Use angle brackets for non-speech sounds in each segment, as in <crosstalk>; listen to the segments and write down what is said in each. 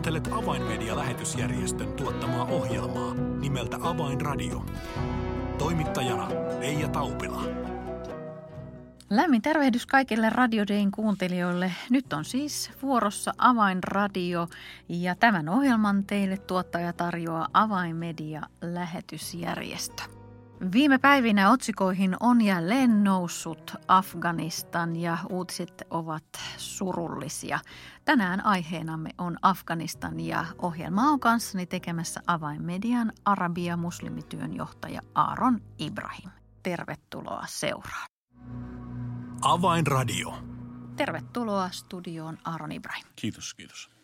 Kuuntelet Avainmedia-lähetysjärjestön tuottamaa ohjelmaa nimeltä Avainradio. Toimittajana Leija Taupila. Lämmin tervehdys kaikille Radio Dayn kuuntelijoille. Nyt on siis vuorossa Avainradio ja tämän ohjelman teille tuottaja tarjoaa Avainmedia-lähetysjärjestö. Viime päivinä otsikoihin on jälleen noussut Afganistan ja uutiset ovat surullisia. Tänään aiheenamme on Afganistan ja ohjelma on kanssani tekemässä avainmedian arabia muslimityön johtaja Aaron Ibrahim. Tervetuloa seuraan. Avainradio. Tervetuloa studioon Aaron Ibrahim. Kiitos, kiitos.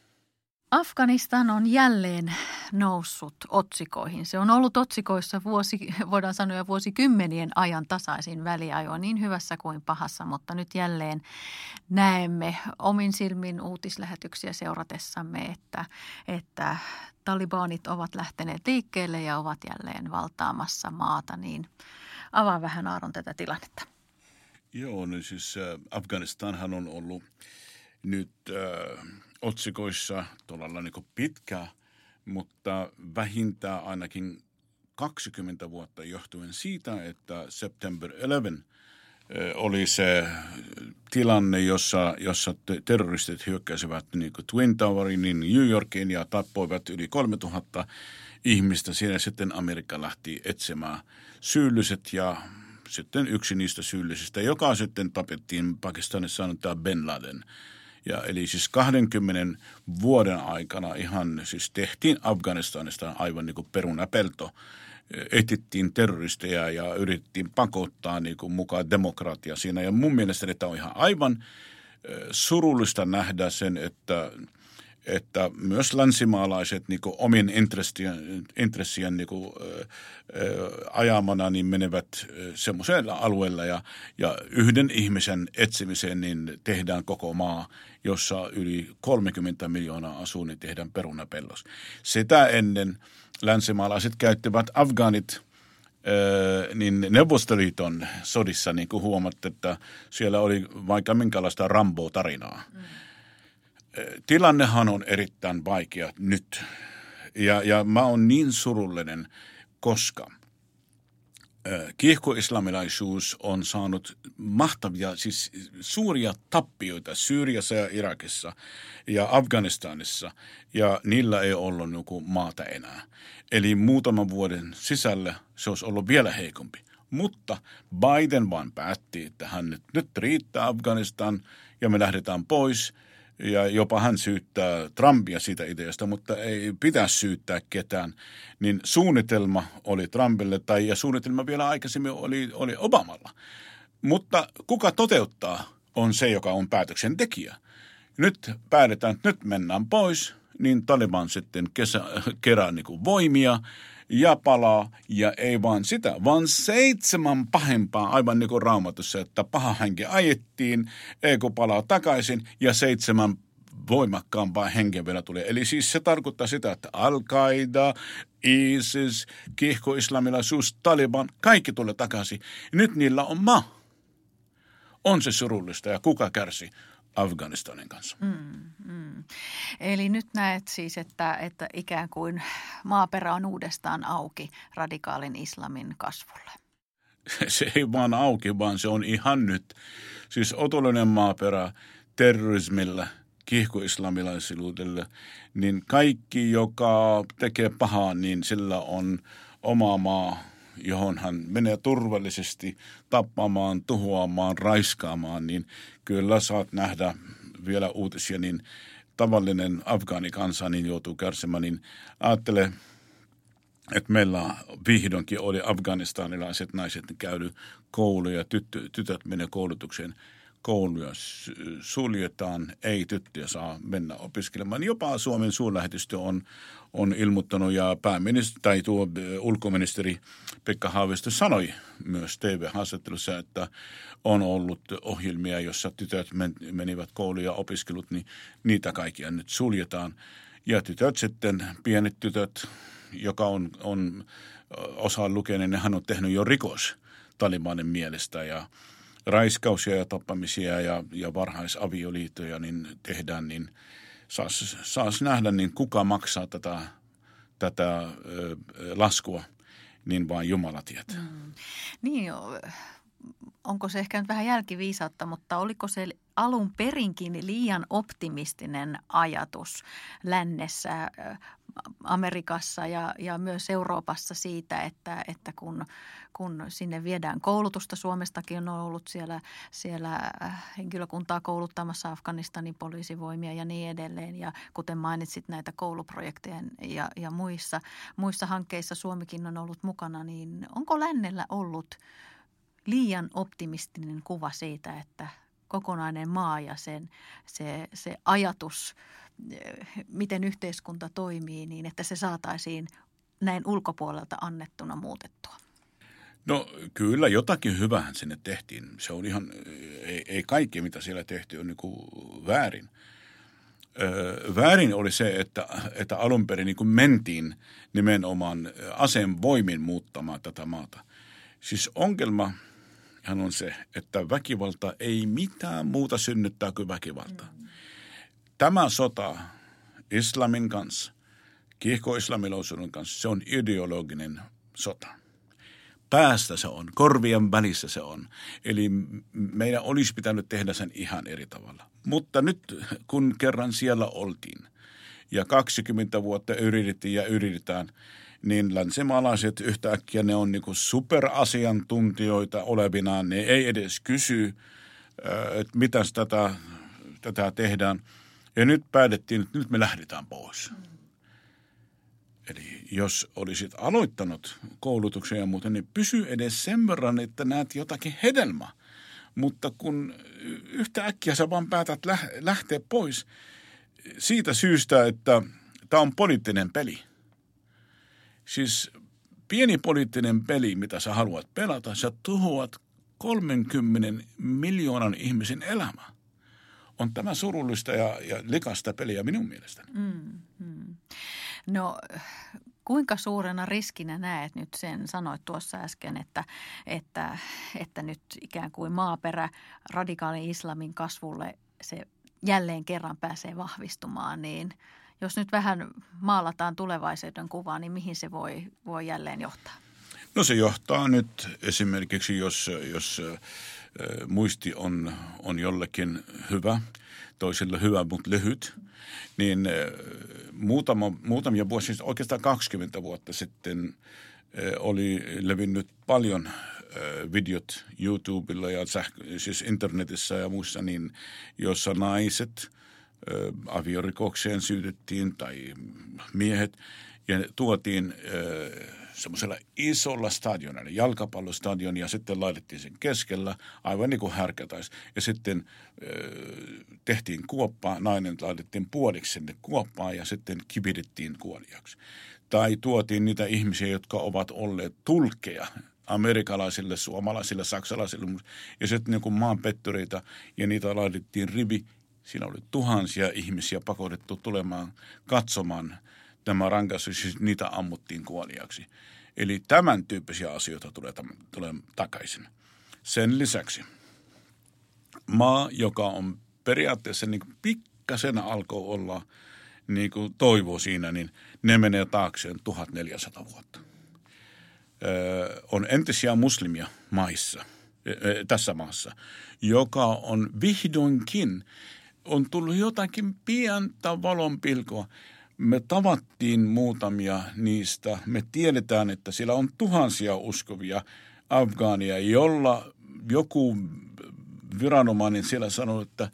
Afganistan on jälleen noussut otsikoihin. Se on ollut otsikoissa vuosi, voidaan sanoa vuosikymmenien ajan tasaisin väliajoin niin hyvässä kuin pahassa, mutta nyt jälleen näemme omin silmin uutislähetyksiä seuratessamme, että, että talibanit ovat lähteneet liikkeelle ja ovat jälleen valtaamassa maata, niin avaa vähän Aaron tätä tilannetta. Joo, niin siis äh, Afganistanhan on ollut nyt äh, otsikoissa todella niin pitkä, mutta vähintään ainakin 20 vuotta johtuen siitä, että September 11 oli se tilanne, jossa, jossa terroristit hyökkäsivät niin Twin Towerin niin New Yorkiin ja tappoivat yli 3000 ihmistä. Siinä sitten Amerikka lähti etsimään syylliset ja sitten yksi niistä syyllisistä, joka sitten tapettiin Pakistanissa, on tämä Ben Laden – ja eli siis 20 vuoden aikana ihan siis tehtiin Afganistanista aivan niin kuin perunapelto. Etittiin terroristeja ja yritettiin pakottaa niin kuin mukaan demokratia siinä. Ja mun mielestä tämä on ihan aivan surullista nähdä sen, että että myös länsimaalaiset niin omien intressien, intressien niin kuin, ä, ajamana niin menevät semmoisella alueella ja, ja yhden ihmisen etsimiseen niin tehdään koko maa, jossa yli 30 miljoonaa asuu, niin tehdään perunapellos. Sitä ennen länsimaalaiset käyttivät afgaanit niin Neuvostoliiton sodissa niin kuin huomatte, että siellä oli vaikka minkälaista Rambo-tarinaa. Mm tilannehan on erittäin vaikea nyt. Ja, ja mä oon niin surullinen, koska kiihkoislamilaisuus on saanut mahtavia, siis suuria tappioita Syyriassa ja Irakissa ja Afganistanissa, ja niillä ei ollut joku maata enää. Eli muutaman vuoden sisällä se olisi ollut vielä heikompi. Mutta Biden vaan päätti, että hän nyt, nyt riittää Afganistan ja me lähdetään pois – ja jopa hän syyttää Trumpia siitä ideasta, mutta ei pitäisi syyttää ketään, niin suunnitelma oli Trumpille tai ja suunnitelma vielä aikaisemmin oli, oli Obamalla. Mutta kuka toteuttaa on se, joka on päätöksentekijä. Nyt päätetään, että nyt mennään pois, niin Taliban sitten kesä, kerää niin kuin voimia ja palaa, ja ei vaan sitä, vaan seitsemän pahempaa, aivan niin kuin raamatussa, että paha henki ajettiin, ei kun palaa takaisin, ja seitsemän voimakkaampaa henkeä vielä tulee. Eli siis se tarkoittaa sitä, että Al-Qaida, ISIS, kihko-islamilaisuus, Taliban, kaikki tulee takaisin. Nyt niillä on maa. On se surullista ja kuka kärsi? Afganistanin kanssa. Mm. Eli nyt näet siis, että, että ikään kuin maaperä on uudestaan auki radikaalin islamin kasvulle. <laughs> Se ei vaan auki, vaan se on ihan nyt. Siis otollinen maaperä terrorismilla, kiihkoislamilaisuudelle, niin kaikki, joka tekee pahaa, niin sillä on oma maa, johon hän menee turvallisesti tappamaan, tuhoamaan, raiskaamaan, niin kyllä saat nähdä vielä uutisia, niin tavallinen afgaanikansa niin joutuu kärsimään, niin ajattele, että meillä vihdoinkin oli afganistanilaiset naiset käydy kouluja, tyttö, tytöt menee koulutukseen – kouluja suljetaan, ei tyttöjä saa mennä opiskelemaan. Jopa Suomen suurlähetystö on, on ilmoittanut ja pääministeri tai tuo ulkoministeri Pekka Haavisto sanoi myös TV-haastattelussa, että on ollut ohjelmia, jossa tytöt menivät kouluja ja opiskelut, niin niitä kaikkia nyt suljetaan. Ja tytöt sitten, pienet tytöt, joka on, on osa lukenut, niin hän on tehnyt jo rikos Talibanin mielestä ja – raiskausia ja tappamisia ja, ja varhaisavioliittoja niin tehdään, niin saas, saas nähdä, niin kuka maksaa tätä, tätä ö, laskua, niin vain Jumala tietää. Mm. Niin, onko se ehkä nyt vähän jälkiviisautta, mutta oliko se alun perinkin liian optimistinen ajatus lännessä, Amerikassa ja, ja myös Euroopassa siitä, että, että kun, kun sinne viedään koulutusta, Suomestakin on ollut siellä, siellä henkilökuntaa kouluttamassa Afganistanin poliisivoimia ja niin edelleen. Ja kuten mainitsit näitä kouluprojekteja ja, ja muissa, muissa hankkeissa Suomikin on ollut mukana, niin onko lännellä ollut – liian optimistinen kuva siitä, että kokonainen maa ja sen, se, se ajatus, miten yhteiskunta toimii, niin että se saataisiin näin ulkopuolelta annettuna muutettua? No kyllä jotakin hyvähän sinne tehtiin. Se on ihan, ei, ei kaikki mitä siellä tehtiin on niin kuin väärin. Öö, väärin oli se, että, että alun perin niin kuin mentiin nimenomaan aseen voimin muuttamaan tätä maata. Siis ongelma – hän on se, että väkivalta ei mitään muuta synnyttää kuin väkivalta. Mm. Tämä sota islamin kanssa, kiihko-islamilaisuuden kanssa, se on ideologinen sota. Päästä se on, korvien välissä se on. Eli meidän olisi pitänyt tehdä sen ihan eri tavalla. Mutta nyt kun kerran siellä oltiin ja 20 vuotta yritettiin ja yritetään – niin länsimaalaiset yhtäkkiä ne on niinku superasiantuntijoita olevinaan. Ne ei edes kysy, että mitä tätä, tätä tehdään. Ja nyt päätettiin, että nyt me lähdetään pois. Eli jos olisit aloittanut koulutuksen ja muuten, niin pysy edes sen verran, että näet jotakin hedelmää. Mutta kun yhtäkkiä sä vaan päätät lähteä pois siitä syystä, että tämä on poliittinen peli – Siis pieni poliittinen peli, mitä sä haluat pelata, sä tuhoat 30 miljoonan ihmisen elämä. On tämä surullista ja, ja likasta peliä minun mielestäni. Mm, mm. No kuinka suurena riskinä näet nyt sen, sanoit tuossa äsken, että, että, että nyt ikään kuin maaperä radikaali islamin kasvulle se jälleen kerran pääsee vahvistumaan, niin – jos nyt vähän maalataan tulevaisuuden kuvaa, niin mihin se voi, voi jälleen johtaa? No se johtaa nyt esimerkiksi, jos, jos muisti on, on jollekin hyvä, toiselle hyvä, mutta lyhyt, niin muutama, muutamia vuosia, siis oikeastaan 20 vuotta sitten oli levinnyt paljon videot YouTubella ja sähkö, siis internetissä ja muissa, niin jossa naiset – aviorikokseen syytettiin tai miehet ja tuotiin semmoisella isolla stadionilla, jalkapallostadion ja sitten laitettiin sen keskellä aivan niin kuin härkätäisi. Ja sitten tehtiin kuoppa, nainen laitettiin puoliksi sinne kuoppaan ja sitten kibidettiin kuoliaksi. Tai tuotiin niitä ihmisiä, jotka ovat olleet tulkeja amerikalaisille, suomalaisille, saksalaisille ja sitten niin maanpettureita ja niitä laitettiin rivi Siinä oli tuhansia ihmisiä pakotettu tulemaan katsomaan tämä rangaistus, siis niitä ammuttiin kuoliaksi. Eli tämän tyyppisiä asioita tulee, tulee takaisin. Sen lisäksi maa, joka on periaatteessa niin pikkasen alkoi olla niin kuin toivo siinä, niin ne menee taakseen 1400 vuotta. Öö, on entisiä muslimia maissa, tässä maassa, joka on vihdoinkin on tullut jotakin pientä valonpilkoa. Me tavattiin muutamia niistä. Me tiedetään, että siellä on tuhansia uskovia afgaania, jolla joku viranomainen siellä sanoi, että,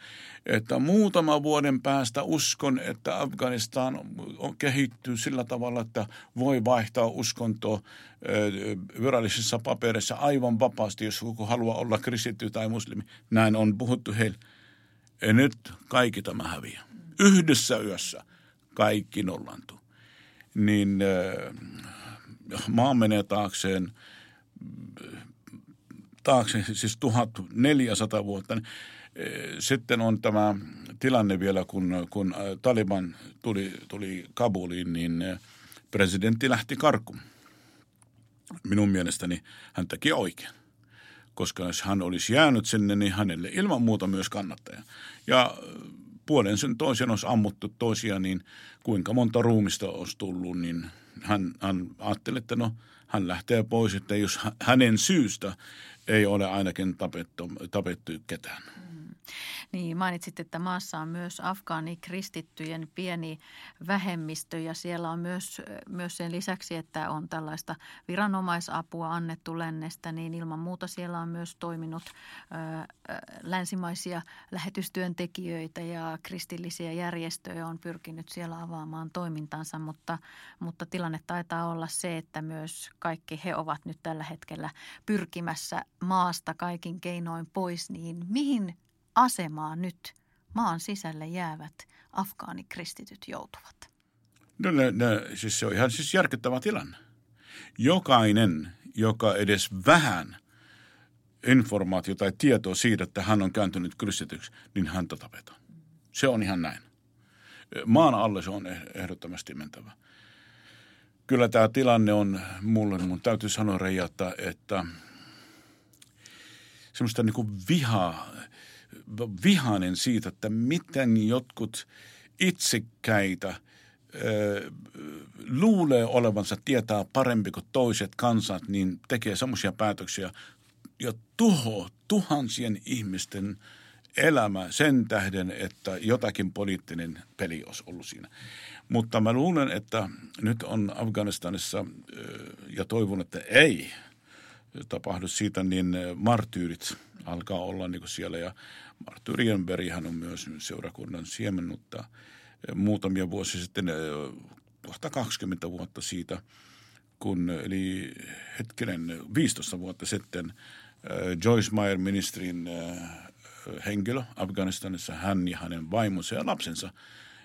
että muutama vuoden päästä uskon, että Afganistan on kehittyy sillä tavalla, että voi vaihtaa uskontoa virallisissa papereissa aivan vapaasti, jos joku haluaa olla kristitty tai muslimi. Näin on puhuttu heille. Ja nyt kaikki tämä häviää. Yhdessä yössä kaikki nollantuu. Niin äh, maa menee taakseen, taakse siis 1400 vuotta. Niin, äh, sitten on tämä tilanne vielä, kun, kun Taliban tuli, tuli Kabuliin, niin äh, presidentti lähti karkuun. Minun mielestäni hän teki oikein koska jos hän olisi jäänyt sinne, niin hänelle ilman muuta myös kannattaja. Ja puolen sen toisen olisi ammuttu toisia, niin kuinka monta ruumista olisi tullut, niin hän, hän ajatteli, että no hän lähtee pois, että jos hänen syystä ei ole ainakin tapettu, tapettu ketään. Niin, mainitsit, että maassa on myös afgaanikristittyjen pieni vähemmistö ja siellä on myös, myös sen lisäksi, että on tällaista viranomaisapua annettu lännestä, niin ilman muuta siellä on myös toiminut ö, länsimaisia lähetystyöntekijöitä ja kristillisiä järjestöjä on pyrkinyt siellä avaamaan toimintansa, mutta, mutta tilanne taitaa olla se, että myös kaikki he ovat nyt tällä hetkellä pyrkimässä maasta kaikin keinoin pois, niin mihin asemaa nyt maan sisälle jäävät afgaanikristityt joutuvat? No ne, ne, siis se on ihan siis järkyttävä tilanne. Jokainen, joka edes vähän informaatio tai tietoa siitä, että hän on kääntynyt kristityksi, niin häntä tapetaan. Se on ihan näin. Maan alle se on eh, ehdottomasti mentävä. Kyllä tämä tilanne on mulle, mun täytyy sanoa Reija, että, että semmoista niin kuin vihaa, vihainen siitä, että miten jotkut itsekkäitä luulee olevansa tietää parempi kuin toiset kansat, niin tekee semmoisia päätöksiä ja tuho tuhansien ihmisten elämä sen tähden, että jotakin poliittinen peli olisi ollut siinä. Mutta mä luulen, että nyt on Afganistanissa, ja toivon, että ei tapahdu siitä, niin martyyrit alkaa olla niin kuin siellä. Ja Martyrien verihän on myös seurakunnan siemen, mutta muutamia vuosia sitten, kohta 20 vuotta siitä, kun, eli hetkinen, 15 vuotta sitten Joyce Meyer ministerin henkilö Afganistanissa, hän ja hänen vaimonsa ja lapsensa,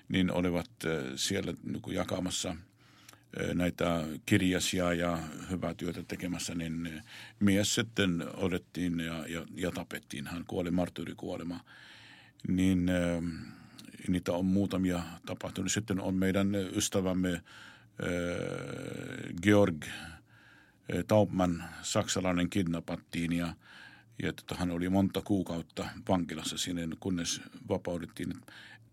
niin olivat siellä niin jakamassa – näitä kirjasia ja hyvää työtä tekemässä, niin mies sitten odettiin ja, ja, ja tapettiin. Hän kuoli marttyyrikuolema. Niin niitä on muutamia tapahtunut. Sitten on meidän ystävämme Georg Taubman, saksalainen kidnappattiin ja, ja että hän oli monta kuukautta vankilassa sinne, kunnes vapaudettiin.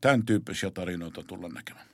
Tämän tyyppisiä tarinoita tulla näkemään.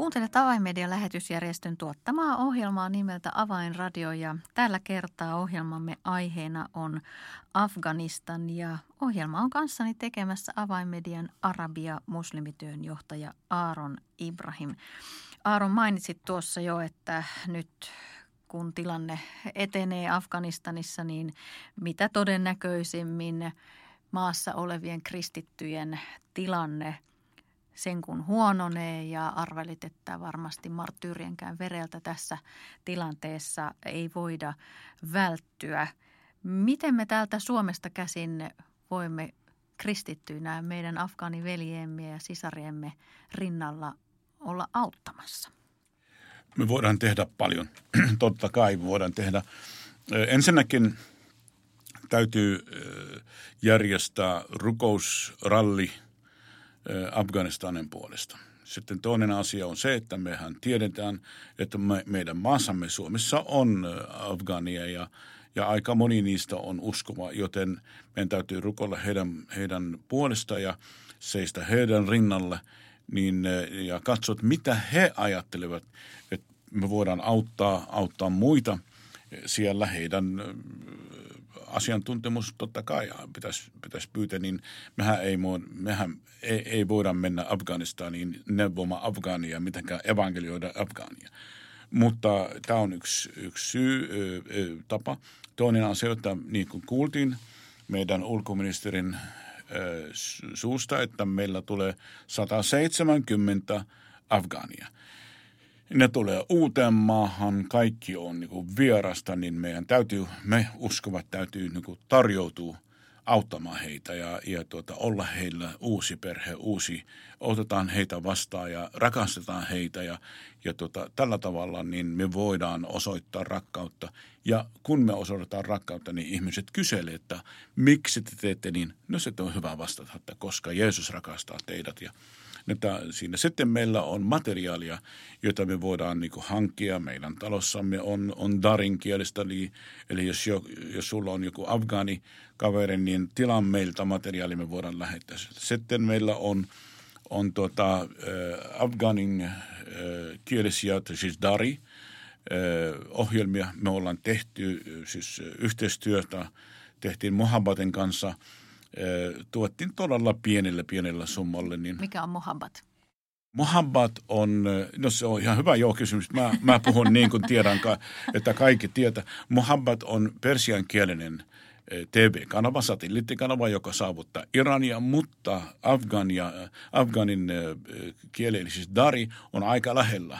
Kuuntelet Avainmedian lähetysjärjestön tuottamaa ohjelmaa nimeltä Avainradio ja tällä kertaa ohjelmamme aiheena on Afganistan ja ohjelma on kanssani tekemässä Avainmedian Arabia muslimityön johtaja Aaron Ibrahim. Aaron mainitsit tuossa jo, että nyt kun tilanne etenee Afganistanissa, niin mitä todennäköisimmin maassa olevien kristittyjen tilanne – sen kun huononee ja arvelit, että varmasti marttyyrienkään vereltä tässä tilanteessa ei voida välttyä. Miten me täältä Suomesta käsin voimme kristittyinä meidän afgaaniveljemme ja sisariemme rinnalla olla auttamassa? Me voidaan tehdä paljon. <clears throat> Totta kai voidaan tehdä. Ensinnäkin täytyy järjestää rukousralli – Afganistanin puolesta. Sitten toinen asia on se, että mehän tiedetään, että me, meidän maassamme Suomessa on Afgania ja, ja aika moni niistä on uskoma, joten meidän täytyy rukoilla heidän, heidän puolesta ja seistä heidän rinnalle niin, ja katsoa, mitä he ajattelevat, että me voidaan auttaa, auttaa muita siellä heidän asiantuntemus totta kai pitäisi, pitäisi pyytää, niin mehän ei, mehän ei, ei voida mennä Afganistaniin neuvomaan Afgaania, mitenkään evankelioida Afgaania. Mutta tämä on yksi, yksi syy, ö, tapa. Toinen on se, että niin kuin kuultiin meidän ulkoministerin ö, suusta, että meillä tulee 170 Afgaania – ne tulee uuteen maahan, kaikki on niin kuin vierasta, niin meidän täytyy, me uskovat täytyy niin kuin tarjoutua auttamaan heitä ja, ja tuota, olla heillä uusi perhe, uusi, otetaan heitä vastaan ja rakastetaan heitä ja, ja tuota, tällä tavalla niin me voidaan osoittaa rakkautta. Ja kun me osoitetaan rakkautta, niin ihmiset kyselee, että miksi te teette niin? No se on hyvä vastata, että koska Jeesus rakastaa teidät ja että siinä sitten meillä on materiaalia, jota me voidaan niin kuin hankkia. Meidän talossamme on, on darin kielestä, eli, eli jos, jo, jos sulla on joku afgaani kaveri, niin tilan meiltä materiaali me voidaan lähettää. Sitten meillä on, on tuota, äh, afgaanin äh, kielisiä, siis dari, äh, ohjelmia. Me ollaan tehty siis yhteistyötä, tehtiin Mohabbatin kanssa – tuottiin todella pienellä pienellä summalle. Niin Mikä on Mohabbat? Mohabbat on, no se on ihan hyvä joo kysymys. Mä, mä puhun niin kuin tiedän, että kaikki tietää. Mohabbat on persiankielinen TV-kanava, satelliittikanava, joka saavuttaa Irania, mutta Afgania, Afganin kieli, eli siis Dari, on aika lähellä.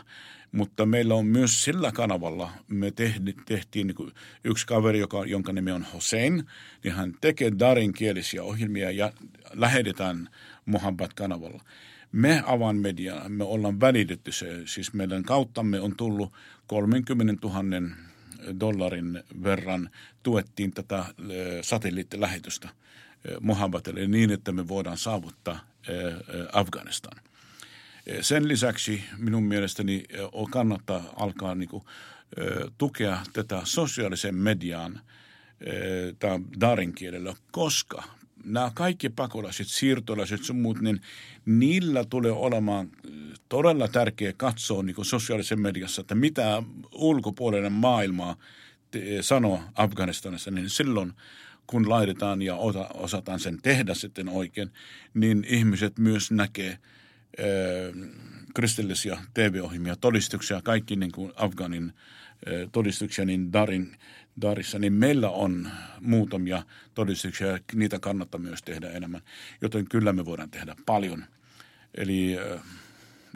Mutta meillä on myös sillä kanavalla, me tehtiin, tehtiin niin yksi kaveri, joka, jonka nimi on Hossein, niin hän tekee Darin kielisiä ohjelmia ja lähetetään Mohammed-kanavalla. Me avan media, me ollaan välitetty se, siis meidän kauttamme on tullut 30 000 dollarin verran tuettiin tätä satelliittilähetystä Mohammedille niin, että me voidaan saavuttaa Afganistan. Sen lisäksi minun mielestäni kannattaa alkaa niin kuin, tukea tätä sosiaalisen median darin kielellä, koska nämä kaikki pakolaiset, siirtolaiset sun muut, niin niillä tulee olemaan todella tärkeä katsoa niin sosiaalisessa mediassa, että mitä ulkopuolinen maailma sanoo Afganistanissa, niin silloin kun laitetaan ja osataan sen tehdä sitten oikein, niin ihmiset myös näkee – kristillisiä TV-ohjelmia, todistuksia, kaikki niin kuin Afganin todistuksia, niin Darin, Darissa, niin meillä on muutamia todistuksia ja niitä kannattaa myös tehdä enemmän. Joten kyllä me voidaan tehdä paljon. Eli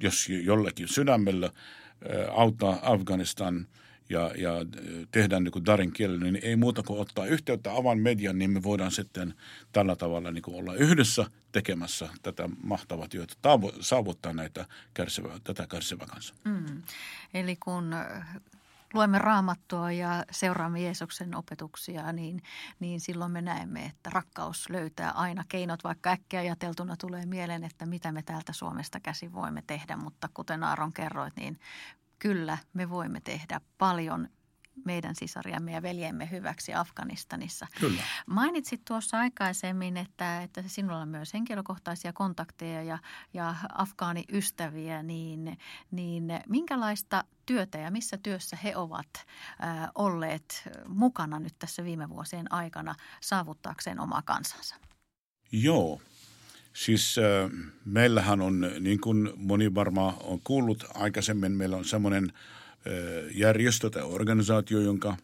jos jollekin sydämellä auttaa Afganistan – ja, ja tehdään niin kuin Darin kielellä, niin ei muuta kuin ottaa yhteyttä avan median, niin me voidaan sitten tällä tavalla niin kuin olla yhdessä tekemässä tätä mahtavaa työtä, saavuttaa näitä kärsivää, tätä kärsivää kanssa. Mm. Eli kun luemme raamattua ja seuraamme Jeesuksen opetuksia, niin, niin silloin me näemme, että rakkaus löytää aina keinot, vaikka äkkiä ajateltuna tulee mieleen, että mitä me täältä Suomesta käsin voimme tehdä, mutta kuten Aaron kerroit, niin kyllä me voimme tehdä paljon meidän sisariamme ja veljemme hyväksi Afganistanissa. Kyllä. Mainitsit tuossa aikaisemmin, että, että sinulla on myös henkilökohtaisia kontakteja ja, ja afgaaniystäviä, niin, niin minkälaista työtä ja missä työssä he ovat äh, olleet mukana nyt tässä viime vuosien aikana saavuttaakseen omaa kansansa? Joo, Siis äh, meillähän on, niin kuin moni varmaan on kuullut aikaisemmin, meillä on semmoinen järjestö tai organisaatio, jonka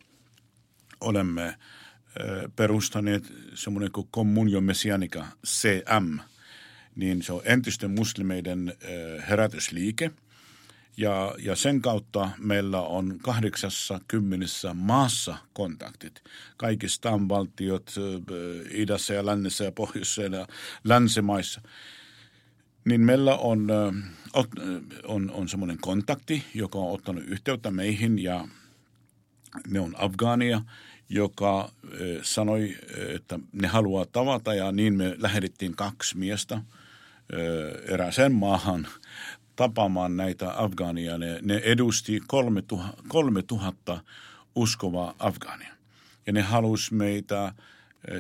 olemme perustaneet, semmoinen kuin Communio Messianica, CM, niin se on entisten muslimeiden herätysliike – ja, ja sen kautta meillä on 80 maassa kontaktit. Kaikista valtiot idässä ja lännessä ja pohjoisessa ja länsimaissa. Niin meillä on, on, on semmoinen kontakti, joka on ottanut yhteyttä meihin ja ne on Afgaania, joka sanoi, että ne haluaa tavata ja niin me lähetettiin kaksi miestä erääseen maahan tapaamaan näitä afgaania. Ne, ne edusti 3000 uskovaa afgaania. Ja ne halusi meitä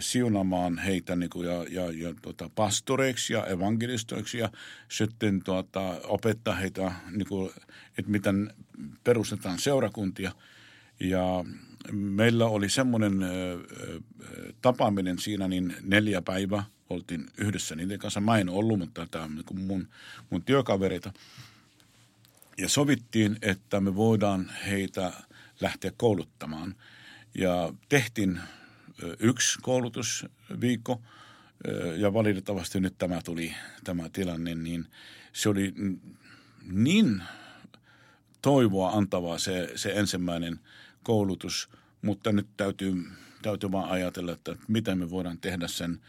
siunamaan heitä niin kuin, ja, ja, ja tuota, pastoreiksi ja evankelistoiksi ja sitten tuota, opettaa heitä, niin kuin, että miten perustetaan seurakuntia. Ja meillä oli semmoinen tapaaminen siinä, niin neljä päivää oltiin yhdessä niiden kanssa. Mä en ollut, mutta tämä on niin mun, mun työkavereita. Ja sovittiin, että me voidaan heitä lähteä kouluttamaan. Ja tehtiin yksi koulutusviikko ja valitettavasti nyt tämä tuli tämä tilanne, niin se oli niin toivoa antavaa se, se ensimmäinen koulutus, mutta nyt täytyy, täytyy vaan ajatella, että miten me voidaan tehdä sen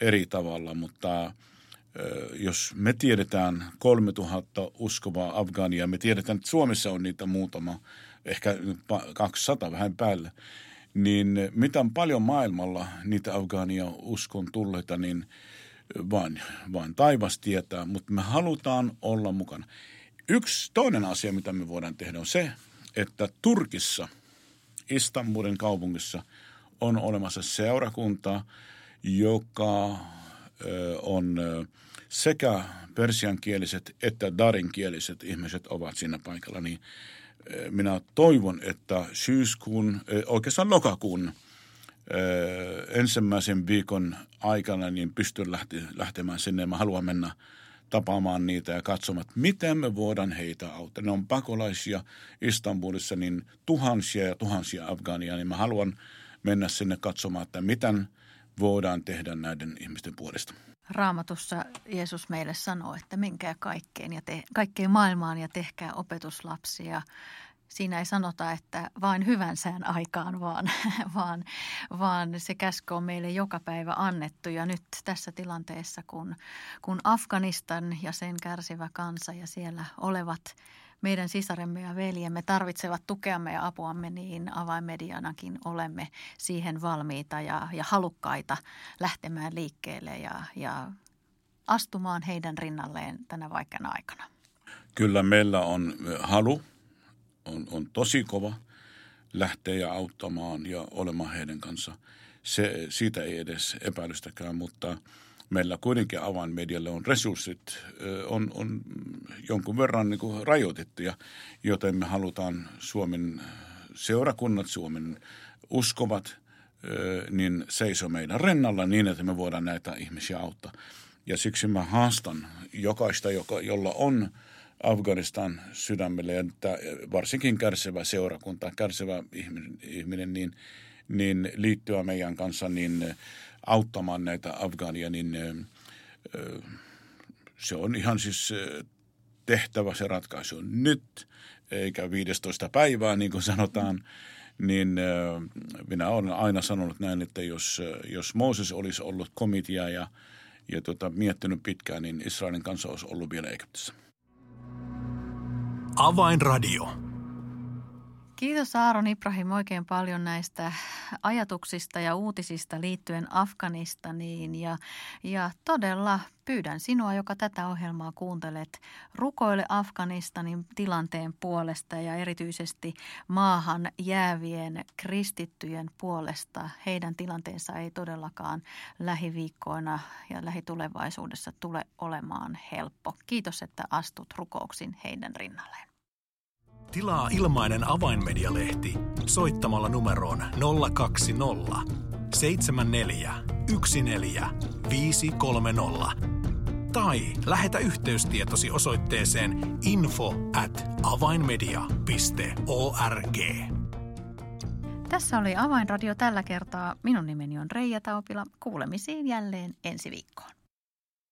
eri tavalla, mutta jos me tiedetään 3000 uskovaa Afgania, me tiedetään, että Suomessa on niitä muutama, ehkä 200 vähän päälle, niin mitä on paljon maailmalla niitä Afgania uskon tulleita, niin vain, vain taivas tietää, mutta me halutaan olla mukana. Yksi toinen asia, mitä me voidaan tehdä, on se, että Turkissa, Istanbulin kaupungissa, on olemassa seurakunta, joka on sekä persiankieliset että darinkieliset ihmiset ovat siinä paikalla, niin minä toivon, että syyskuun, oikeastaan lokakuun ensimmäisen viikon aikana niin pystyn lähtemään sinne. Mä haluan mennä tapaamaan niitä ja katsomaan, miten me voidaan heitä auttaa. Ne on pakolaisia Istanbulissa, niin tuhansia ja tuhansia Afgania, niin mä haluan mennä sinne katsomaan, että miten voidaan tehdä näiden ihmisten puolesta. Raamatussa Jeesus meille sanoo, että menkää kaikkeen, ja te, kaikkeen maailmaan ja tehkää opetuslapsia. Siinä ei sanota, että vain hyvän sään aikaan, vaan, <laughs> vaan, vaan se käsky on meille joka päivä annettu. Ja nyt tässä tilanteessa, kun, kun Afganistan ja sen kärsivä kansa ja siellä olevat meidän sisaremme ja veljemme tarvitsevat tukeamme ja apuamme, niin avainmedianakin olemme siihen valmiita ja, ja halukkaita lähtemään liikkeelle ja, ja astumaan heidän rinnalleen tänä vaikeana aikana. Kyllä meillä on halu, on, on tosi kova lähteä ja auttamaan ja olemaan heidän kanssa. Se, siitä ei edes epäilystäkään, mutta – meillä kuitenkin avainmedialle on resurssit, on, on jonkun verran niin rajoitettuja, joten me halutaan Suomen seurakunnat, Suomen uskovat, niin seiso meidän rennalla niin, että me voidaan näitä ihmisiä auttaa. Ja siksi mä haastan jokaista, joka, jolla on Afganistan sydämelle, että varsinkin kärsivä seurakunta, kärsivä ihminen niin, niin liittyä meidän kanssa, niin auttamaan näitä Afgaania, niin se on ihan siis tehtävä se ratkaisu nyt, eikä 15 päivää, niin kuin sanotaan. Niin minä olen aina sanonut näin, että jos, jos Mooses olisi ollut komitea ja, ja tota, miettinyt pitkään, niin Israelin kanssa olisi ollut vielä Egyptissä. Avainradio. Kiitos Aaron Ibrahim oikein paljon näistä ajatuksista ja uutisista liittyen Afganistaniin. Ja, ja todella pyydän sinua, joka tätä ohjelmaa kuuntelet, rukoile Afganistanin tilanteen puolesta ja erityisesti maahan jäävien kristittyjen puolesta. Heidän tilanteensa ei todellakaan lähiviikkoina ja lähitulevaisuudessa tule olemaan helppo. Kiitos, että astut rukouksin heidän rinnalleen. Tilaa ilmainen avainmedialehti soittamalla numeroon 020 74 14 tai lähetä yhteystietosi osoitteeseen info at avainmedia.org. Tässä oli Avainradio tällä kertaa. Minun nimeni on Reija Taupila. Kuulemisiin jälleen ensi viikkoon.